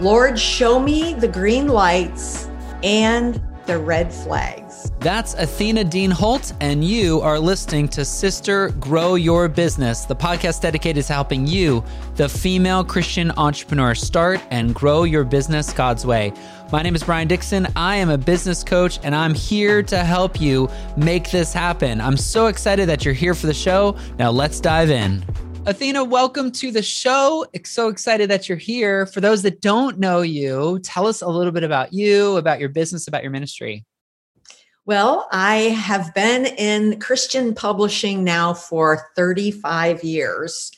Lord, show me the green lights and the red flags. That's Athena Dean Holtz, and you are listening to Sister Grow Your Business, the podcast dedicated to helping you, the female Christian entrepreneur, start and grow your business God's way. My name is Brian Dixon. I am a business coach, and I'm here to help you make this happen. I'm so excited that you're here for the show. Now, let's dive in. Athena, welcome to the show. So excited that you're here. For those that don't know you, tell us a little bit about you, about your business, about your ministry. Well, I have been in Christian publishing now for 35 years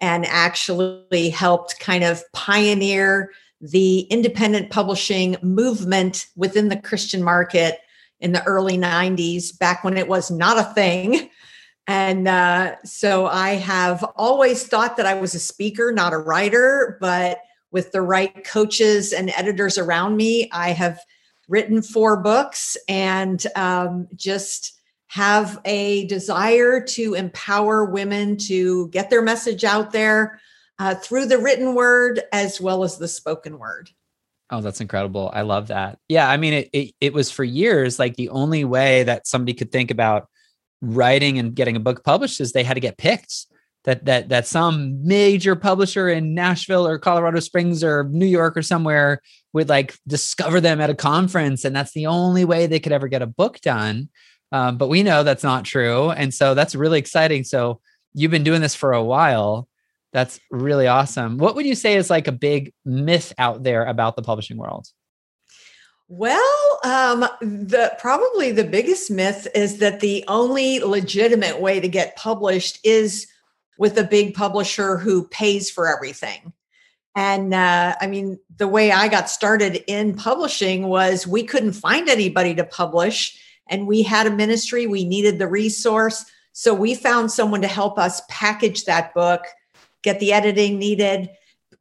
and actually helped kind of pioneer the independent publishing movement within the Christian market in the early 90s, back when it was not a thing. And uh, so I have always thought that I was a speaker, not a writer, but with the right coaches and editors around me, I have written four books and um, just have a desire to empower women to get their message out there uh, through the written word as well as the spoken word. Oh, that's incredible. I love that. Yeah. I mean, it, it, it was for years like the only way that somebody could think about writing and getting a book published is they had to get picked. That that that some major publisher in Nashville or Colorado Springs or New York or somewhere would like discover them at a conference and that's the only way they could ever get a book done. Um, but we know that's not true and so that's really exciting. So you've been doing this for a while. That's really awesome. What would you say is like a big myth out there about the publishing world well, um, the probably the biggest myth is that the only legitimate way to get published is with a big publisher who pays for everything. And uh, I mean, the way I got started in publishing was we couldn't find anybody to publish, and we had a ministry. We needed the resource, so we found someone to help us package that book, get the editing needed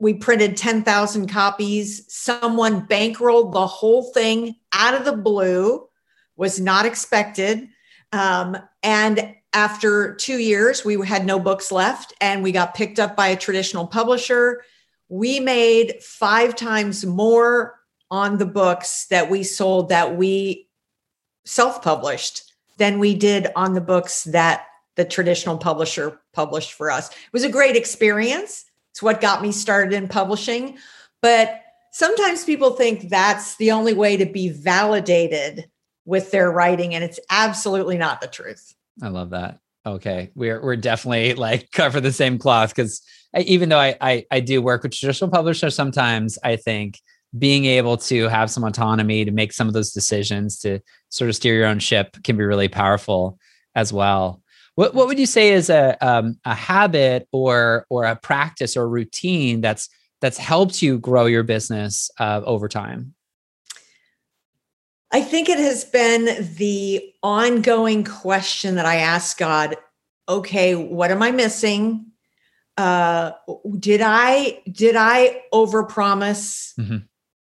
we printed 10,000 copies. Someone bankrolled the whole thing out of the blue, was not expected. Um, and after two years, we had no books left and we got picked up by a traditional publisher. We made five times more on the books that we sold that we self published than we did on the books that the traditional publisher published for us. It was a great experience it's what got me started in publishing. But sometimes people think that's the only way to be validated with their writing, and it's absolutely not the truth. I love that. Okay, we're we're definitely like cover the same cloth because even though I, I I do work with traditional publishers, sometimes I think being able to have some autonomy to make some of those decisions to sort of steer your own ship can be really powerful as well. What what would you say is a um, a habit or or a practice or routine that's that's helped you grow your business uh, over time? I think it has been the ongoing question that I ask God, okay, what am I missing? Uh, did I did I overpromise mm-hmm.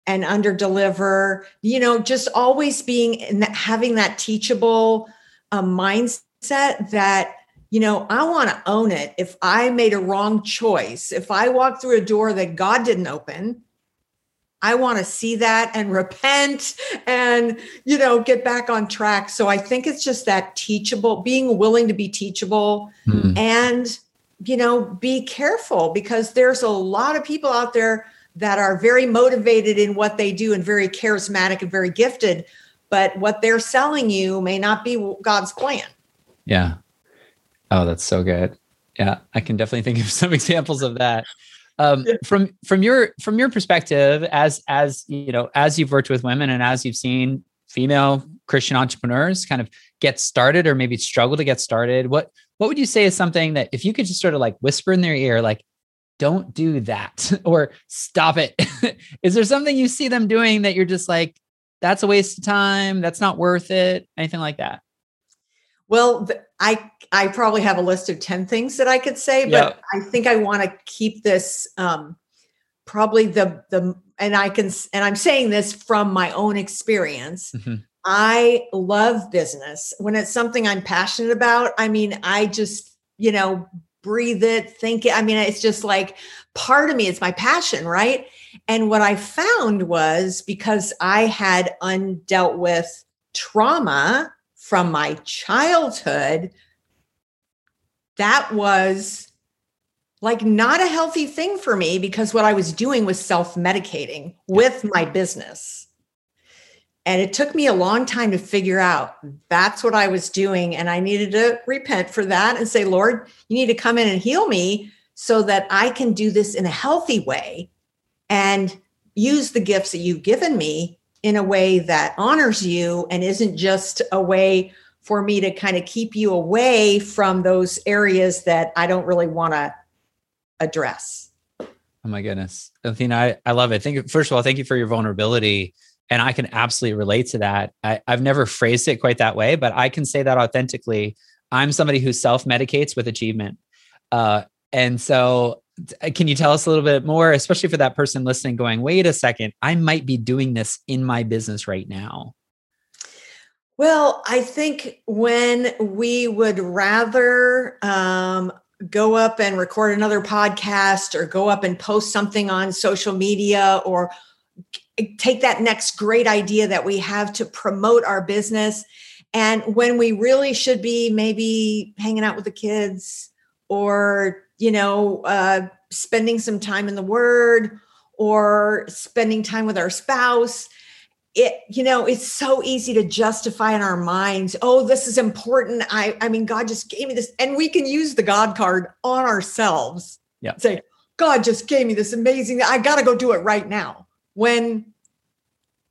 and underdeliver? You know, just always being in that, having that teachable uh, mindset mindset that you know, I want to own it. If I made a wrong choice, if I walked through a door that God didn't open, I want to see that and repent and, you know, get back on track. So I think it's just that teachable, being willing to be teachable mm. and, you know, be careful because there's a lot of people out there that are very motivated in what they do and very charismatic and very gifted, but what they're selling you may not be God's plan. Yeah. Oh, that's so good. Yeah, I can definitely think of some examples of that. Um, from from your from your perspective, as as you know, as you've worked with women and as you've seen female Christian entrepreneurs kind of get started or maybe struggle to get started, what what would you say is something that if you could just sort of like whisper in their ear, like, don't do that or stop it? is there something you see them doing that you're just like, that's a waste of time, that's not worth it, anything like that? Well, I I probably have a list of 10 things that I could say, but yep. I think I want to keep this um, probably the the and I can and I'm saying this from my own experience. Mm-hmm. I love business. When it's something I'm passionate about, I mean, I just, you know, breathe it, think it. I mean, it's just like part of me, it's my passion, right? And what I found was because I had undealt with trauma from my childhood, that was like not a healthy thing for me because what I was doing was self medicating with my business. And it took me a long time to figure out that's what I was doing. And I needed to repent for that and say, Lord, you need to come in and heal me so that I can do this in a healthy way and use the gifts that you've given me in a way that honors you and isn't just a way for me to kind of keep you away from those areas that I don't really want to address. Oh my goodness. Athena, I, I love it. Thank you. First of all, thank you for your vulnerability. And I can absolutely relate to that. I, I've never phrased it quite that way, but I can say that authentically. I'm somebody who self medicates with achievement. Uh, and so, can you tell us a little bit more, especially for that person listening, going, wait a second, I might be doing this in my business right now? Well, I think when we would rather um, go up and record another podcast or go up and post something on social media or take that next great idea that we have to promote our business. And when we really should be maybe hanging out with the kids or, you know, uh, spending some time in the Word or spending time with our spouse. It you know it's so easy to justify in our minds oh this is important. I i mean god just gave me this and we can use the god card on ourselves. Yeah. Say god just gave me this amazing i gotta go do it right now when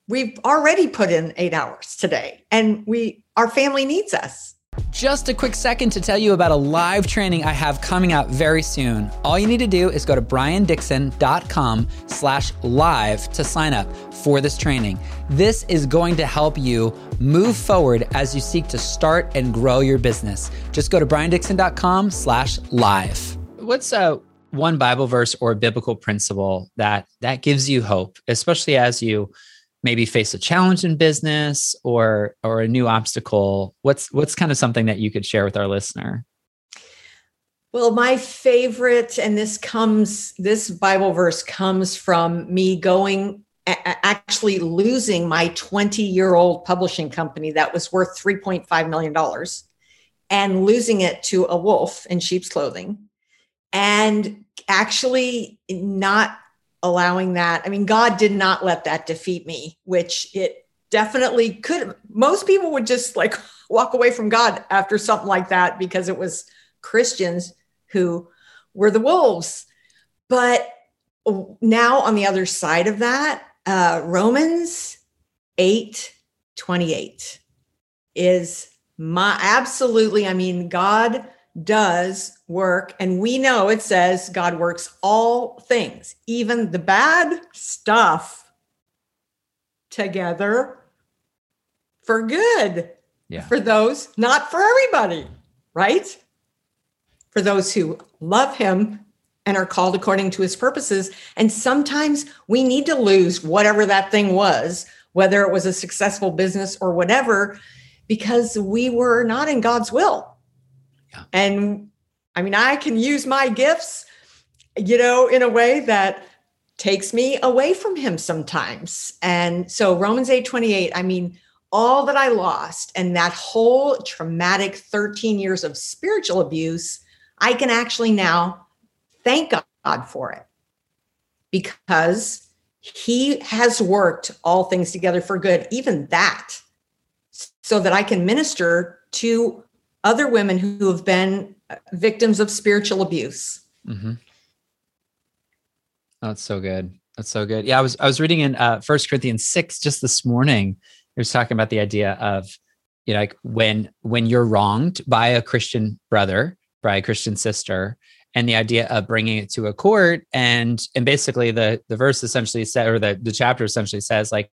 we've already put in eight hours today and we our family needs us just a quick second to tell you about a live training I have coming out very soon. All you need to do is go to briandixon.com slash live to sign up for this training. This is going to help you move forward as you seek to start and grow your business. Just go to briandixon.com slash live. What's uh, one Bible verse or biblical principle that that gives you hope, especially as you maybe face a challenge in business or or a new obstacle. What's what's kind of something that you could share with our listener? Well my favorite and this comes this bible verse comes from me going actually losing my 20 year old publishing company that was worth 3.5 million dollars and losing it to a wolf in sheep's clothing. And actually not allowing that. I mean, God did not let that defeat me, which it definitely could. Most people would just like walk away from God after something like that because it was Christians who were the wolves. But now on the other side of that, uh, Romans 8 28 is my absolutely, I mean, God does work. And we know it says God works all things, even the bad stuff, together for good. Yeah. For those, not for everybody, right? For those who love him and are called according to his purposes. And sometimes we need to lose whatever that thing was, whether it was a successful business or whatever, because we were not in God's will. Yeah. And I mean, I can use my gifts, you know, in a way that takes me away from him sometimes. And so Romans 8 28, I mean, all that I lost and that whole traumatic 13 years of spiritual abuse, I can actually now thank God for it because he has worked all things together for good, even that, so that I can minister to other women who have been victims of spiritual abuse. Mm-hmm. That's so good. That's so good. Yeah, I was I was reading in uh First Corinthians six just this morning. It was talking about the idea of you know like when when you're wronged by a Christian brother, by a Christian sister, and the idea of bringing it to a court and and basically the the verse essentially said or the the chapter essentially says like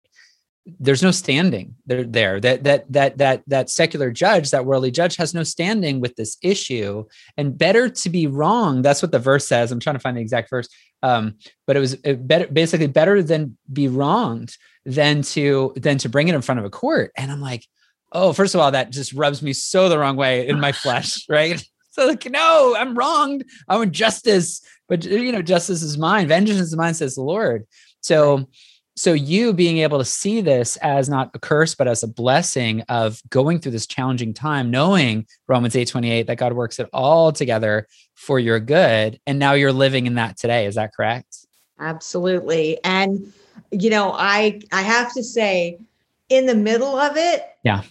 there's no standing there there. That that that that that secular judge that worldly judge has no standing with this issue. And better to be wrong that's what the verse says. I'm trying to find the exact verse. Um, but it was better basically better than be wronged than to than to bring it in front of a court. And i'm like oh first of all that just rubs me so the wrong way in my flesh right? So like no i'm wronged. I want justice. But you know justice is mine. Vengeance is mine says the lord. So, so you being able to see this as not a curse but as a blessing of going through this challenging time knowing romans 8 28 that god works it all together for your good and now you're living in that today. Is that correct? Absolutely. And you know i i have to say in the middle of it yeah.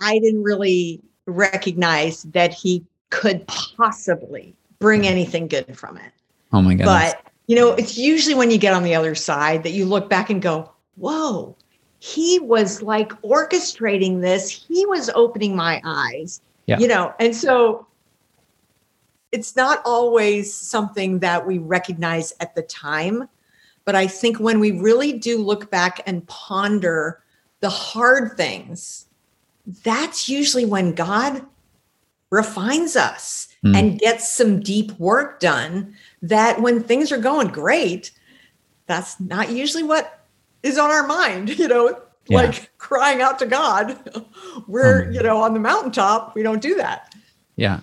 I didn't really recognize that he could possibly bring anything good from it. Oh my god but you know, it's usually when you get on the other side that you look back and go, whoa, he was like orchestrating this. He was opening my eyes, yeah. you know, and so it's not always something that we recognize at the time. But I think when we really do look back and ponder the hard things, that's usually when God refines us mm. and gets some deep work done that when things are going great, that's not usually what is on our mind, you know, yeah. like crying out to God. We're, um, you know, on the mountaintop, we don't do that. Yeah.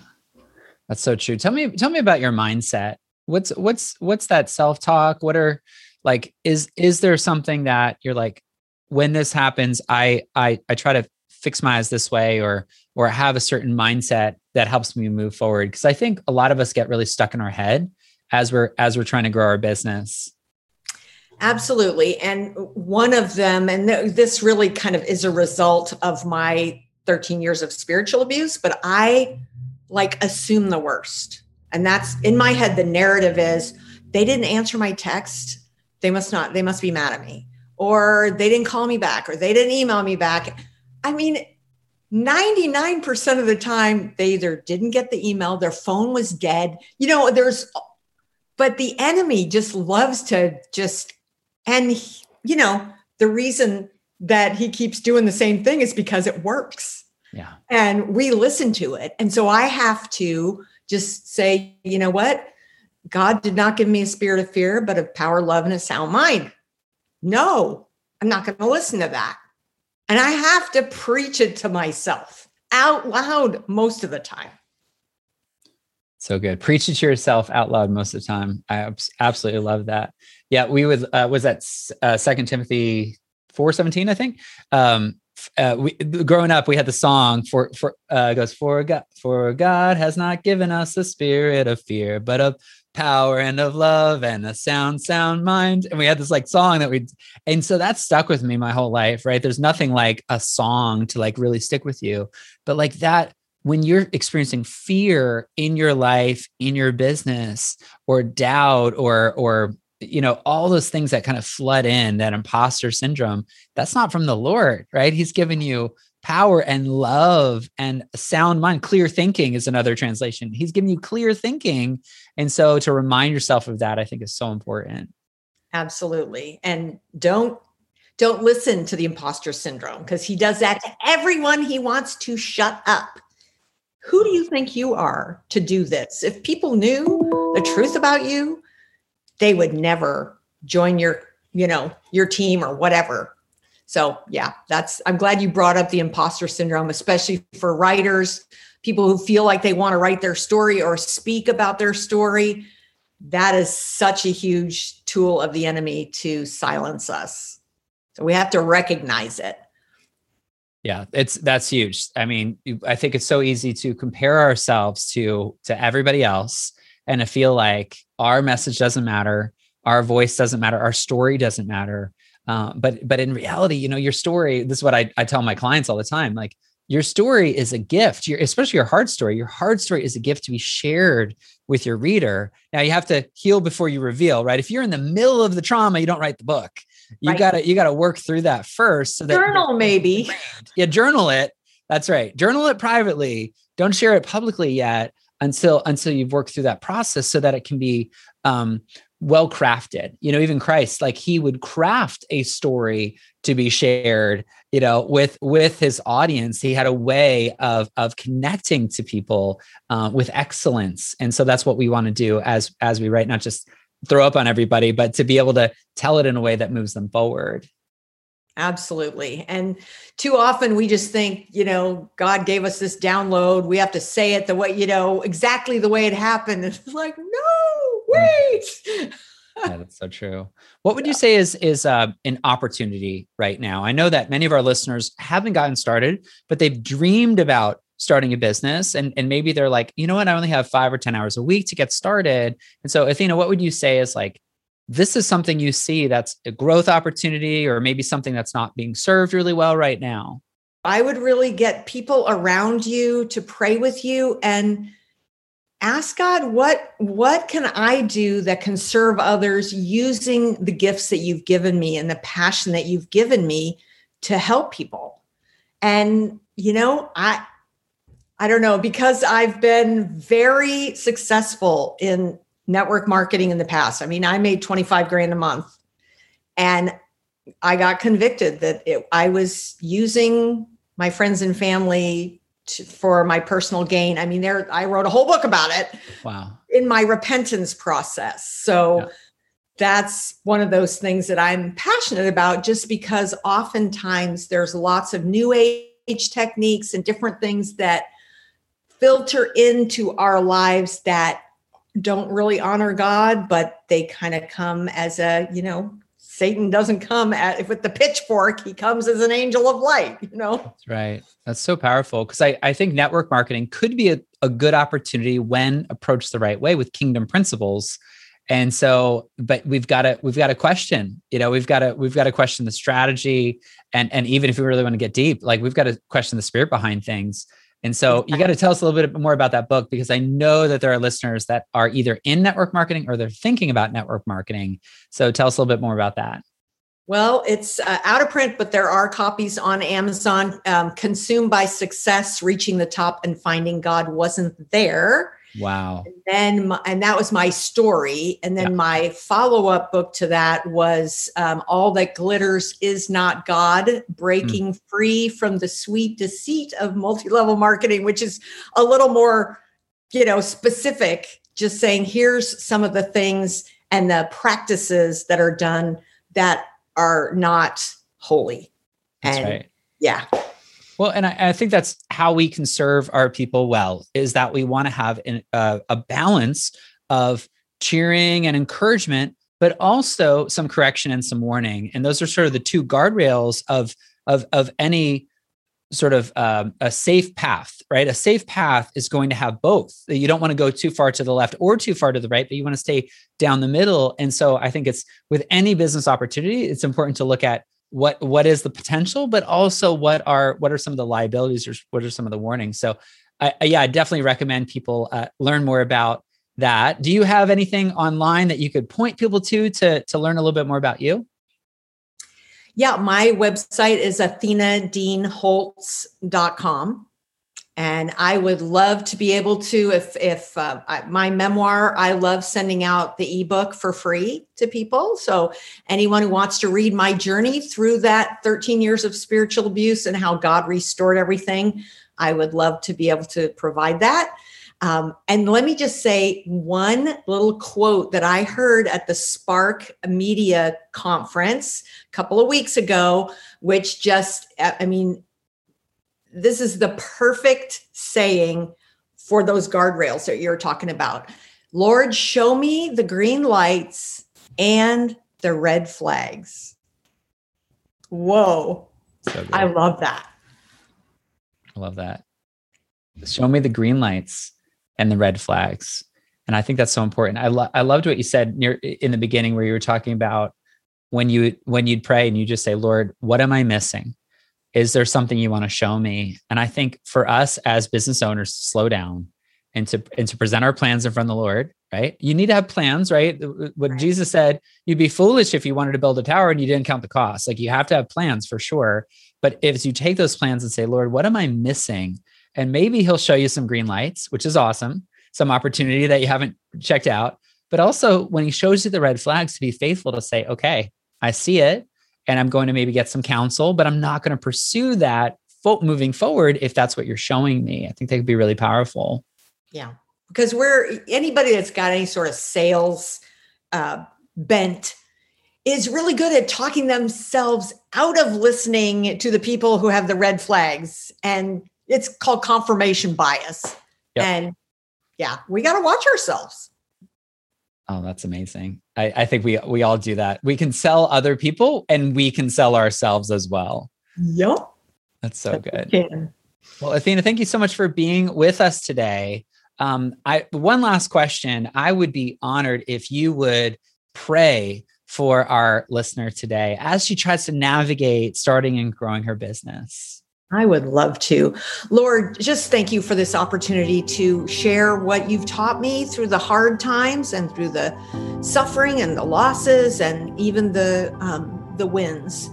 That's so true. Tell me tell me about your mindset. What's what's what's that self-talk? What are like is is there something that you're like when this happens I I I try to fix my eyes this way or or have a certain mindset that helps me move forward. Because I think a lot of us get really stuck in our head as we're as we're trying to grow our business. Absolutely. And one of them and this really kind of is a result of my 13 years of spiritual abuse but i like assume the worst. And that's in my head the narrative is they didn't answer my text they must not they must be mad at me. Or they didn't call me back or they didn't email me back. I mean 99% of the time they either didn't get the email their phone was dead. You know there's but the enemy just loves to just and he, you know the reason that he keeps doing the same thing is because it works. Yeah. And we listen to it. And so i have to just say you know what? God did not give me a spirit of fear but of power love and a sound mind. No i'm not going to listen to that and i have to preach it to myself out loud most of the time so good. Preach it to yourself out loud most of the time. I absolutely love that. Yeah, we was uh, was at uh, Second Timothy four seventeen, I think. Um, uh, we growing up, we had the song for for uh, goes for God for God has not given us a spirit of fear, but of power and of love and a sound sound mind. And we had this like song that we and so that stuck with me my whole life. Right? There's nothing like a song to like really stick with you, but like that when you're experiencing fear in your life in your business or doubt or or you know all those things that kind of flood in that imposter syndrome that's not from the lord right? He's given you power and love and sound mind. Clear thinking is another translation. He's given you clear thinking. And so to remind yourself of that i think is so important. Absolutely. And don't don't listen to the imposter syndrome because he does that to everyone he wants to shut up. Who do you think you are to do this? If people knew the truth about you, they would never join your, you know, your team or whatever. So, yeah, that's I'm glad you brought up the imposter syndrome, especially for writers, people who feel like they want to write their story or speak about their story. That is such a huge tool of the enemy to silence us. So we have to recognize it. Yeah, it's that's huge. I mean, I think it's so easy to compare ourselves to to everybody else and to feel like our message doesn't matter, our voice doesn't matter, our story doesn't matter. Uh, but but in reality, you know, your story. This is what I, I tell my clients all the time. Like your story is a gift. Your especially your hard story. Your hard story is a gift to be shared with your reader. Now you have to heal before you reveal, right? If you're in the middle of the trauma, you don't write the book you right. gotta you gotta work through that first so that journal maybe yeah journal it that's right journal it privately don't share it publicly yet until until you've worked through that process so that it can be um, well crafted. You know even christ like he would craft a story to be shared you know with with his audience. He had a way of of connecting to people uh, with excellence. And so that's what we want to do as as we write not just throw up on everybody, but to be able to tell it in a way that moves them forward. Absolutely. And too often we just think, you know, God gave us this download. We have to say it the way, you know, exactly the way it happened. It's like, no, wait. yeah, that's so true. What would you say is is uh, an opportunity right now? I know that many of our listeners haven't gotten started, but they've dreamed about starting a business, and and maybe they're like, you know what, I only have five or ten hours a week to get started. And so, Athena, what would you say is like this is something you see that's a growth opportunity, or maybe something that's not being served really well right now? I would really get people around you to pray with you and ask God what what can I do that can serve others using the gifts that you've given me and the passion that you've given me to help people. And you know, I I don't know because I've been very successful in network marketing in the past. I mean, I made 25 grand a month and I got convicted that it, I was using my friends and family to, for my personal gain. I mean, there I wrote a whole book about it. Wow. In my repentance process. So yeah. that's one of those things that I'm passionate about just because oftentimes there's lots of new age techniques and different things that filter into our lives that don't really honor God, but they kind of come as a, you know, Satan doesn't come at with the pitchfork, he comes as an angel of light, you know? That's right. That's so powerful. Cause I, I think network marketing could be a, a good opportunity when approached the right way with kingdom principles. And so, but we've got to we've got to question, you know, we've got to we've got to question the strategy. And and even if we really want to get deep, like we've got to question the spirit behind things. And so you got to tell us a little bit more about that book because I know that there are listeners that are either in network marketing or they're thinking about network marketing. So tell us a little bit more about that. Well, it's uh, out of print, but there are copies on Amazon. Um, Consumed by Success, Reaching the Top and Finding God Wasn't There. Wow. And then, my, and that was my story. And then yeah. my follow up book to that was um, All That Glitters Is Not God Breaking mm. Free from the Sweet Deceit of Multi Level Marketing, which is a little more, you know, specific, just saying here's some of the things and the practices that are done that are not holy. That's and right. yeah. Well, and I, I, think that's how we can serve our people well is that we want to have an, uh, a balance of cheering and encouragement, but also some correction and some warning. And those are sort of the two guardrails of of of any sort of um, a safe path, right? A safe path is going to have both. You don't want to go too far to the left or too far to the right, but you want to stay down the middle. And so I think it's with any business opportunity, it's important to look at what what is the potential, but also what are what are some of the liabilities or what are some of the warnings. So, I, I yeah, I definitely recommend people uh, learn more about that. Do you have anything online that you could point people to to to learn a little bit more about you? Yeah, my website is athenadeanholtz.com and i would love to be able to if if uh, my memoir i love sending out the ebook for free to people. So anyone who wants to read my journey through that 13 years of spiritual abuse and how god restored everything i would love to be able to provide that. Um, and let me just say one little quote that I heard at the Spark Media Conference a couple of weeks ago, which just, I mean, this is the perfect saying for those guardrails that you're talking about. Lord, show me the green lights and the red flags. Whoa. So I love that. I love that. Show me the green lights and the red flags. And I think that's so important. I, lo- I loved what you said near in the beginning where you were talking about when you when you'd pray and you just say, Lord, what am I missing? Is there something you want to show me? And i think for us as business owners to slow down and to and to present our plans in front of the lord right? You need to have plans right? What right. jesus said you'd be foolish if you wanted to build a tower and you didn't count the cost. Like you have to have plans for sure. But if you take those plans and say lord what am i missing? And maybe he'll show you some green lights which is awesome some opportunity that you haven't checked out. But also when he shows you the red flags to be faithful to say okay i see it and I'm going to maybe get some counsel, but I'm not going to pursue that fo- moving forward if that's what you're showing me. I think they could be really powerful. Yeah. Because we're anybody that's got any sort of sales uh, bent is really good at talking themselves out of listening to the people who have the red flags. And it's called confirmation bias. Yep. And yeah, we got to watch ourselves. Oh, that's amazing. I, I think we we all do that. We can sell other people and we can sell ourselves as well. Yep. That's so good. Well, Athena, thank you so much for being with us today. Um, I one last question. I would be honored if you would pray for our listener today as she tries to navigate starting and growing her business. I would love to. Lord, just thank you for this opportunity to share what you've taught me through the hard times and through the suffering and the losses and even the um, the wins.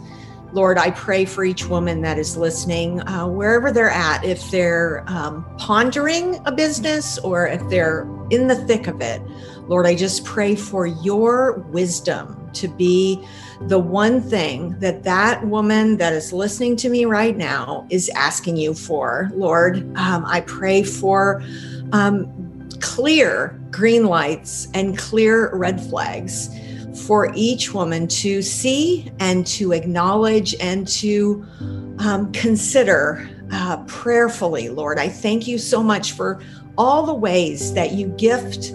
Lord, I pray for each woman that is listening, uh, wherever they're at, if they're um, pondering a business or if they're in the thick of it. Lord, I just pray for your wisdom to be the one thing that that woman that is listening to me right now is asking you for. Lord, um, I pray for um, clear green lights and clear red flags for each woman to see and to acknowledge and to um, consider uh, prayerfully, Lord. I thank you so much for all the ways that you gift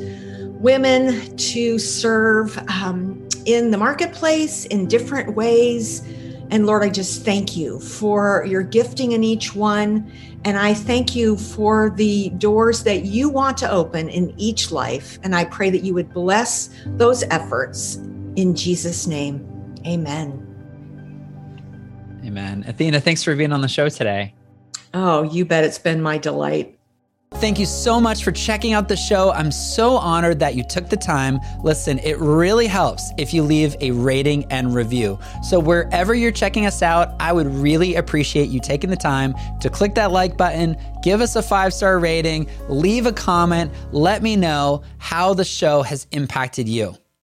women to serve um, in the marketplace in different ways. And Lord, I just thank you for your gifting in each one. And I thank you for the doors that you want to open in each life. And I pray that you would bless those efforts in Jesus' name. Amen. Amen. Athena, thanks for being on the show today. Oh, you bet it's been my delight. Thank you so much for checking out the show. I'm so honored that you took the time. Listen, it really helps if you leave a rating and review. So, wherever you're checking us out, I would really appreciate you taking the time to click that like button, give us a five star rating, leave a comment, let me know how the show has impacted you.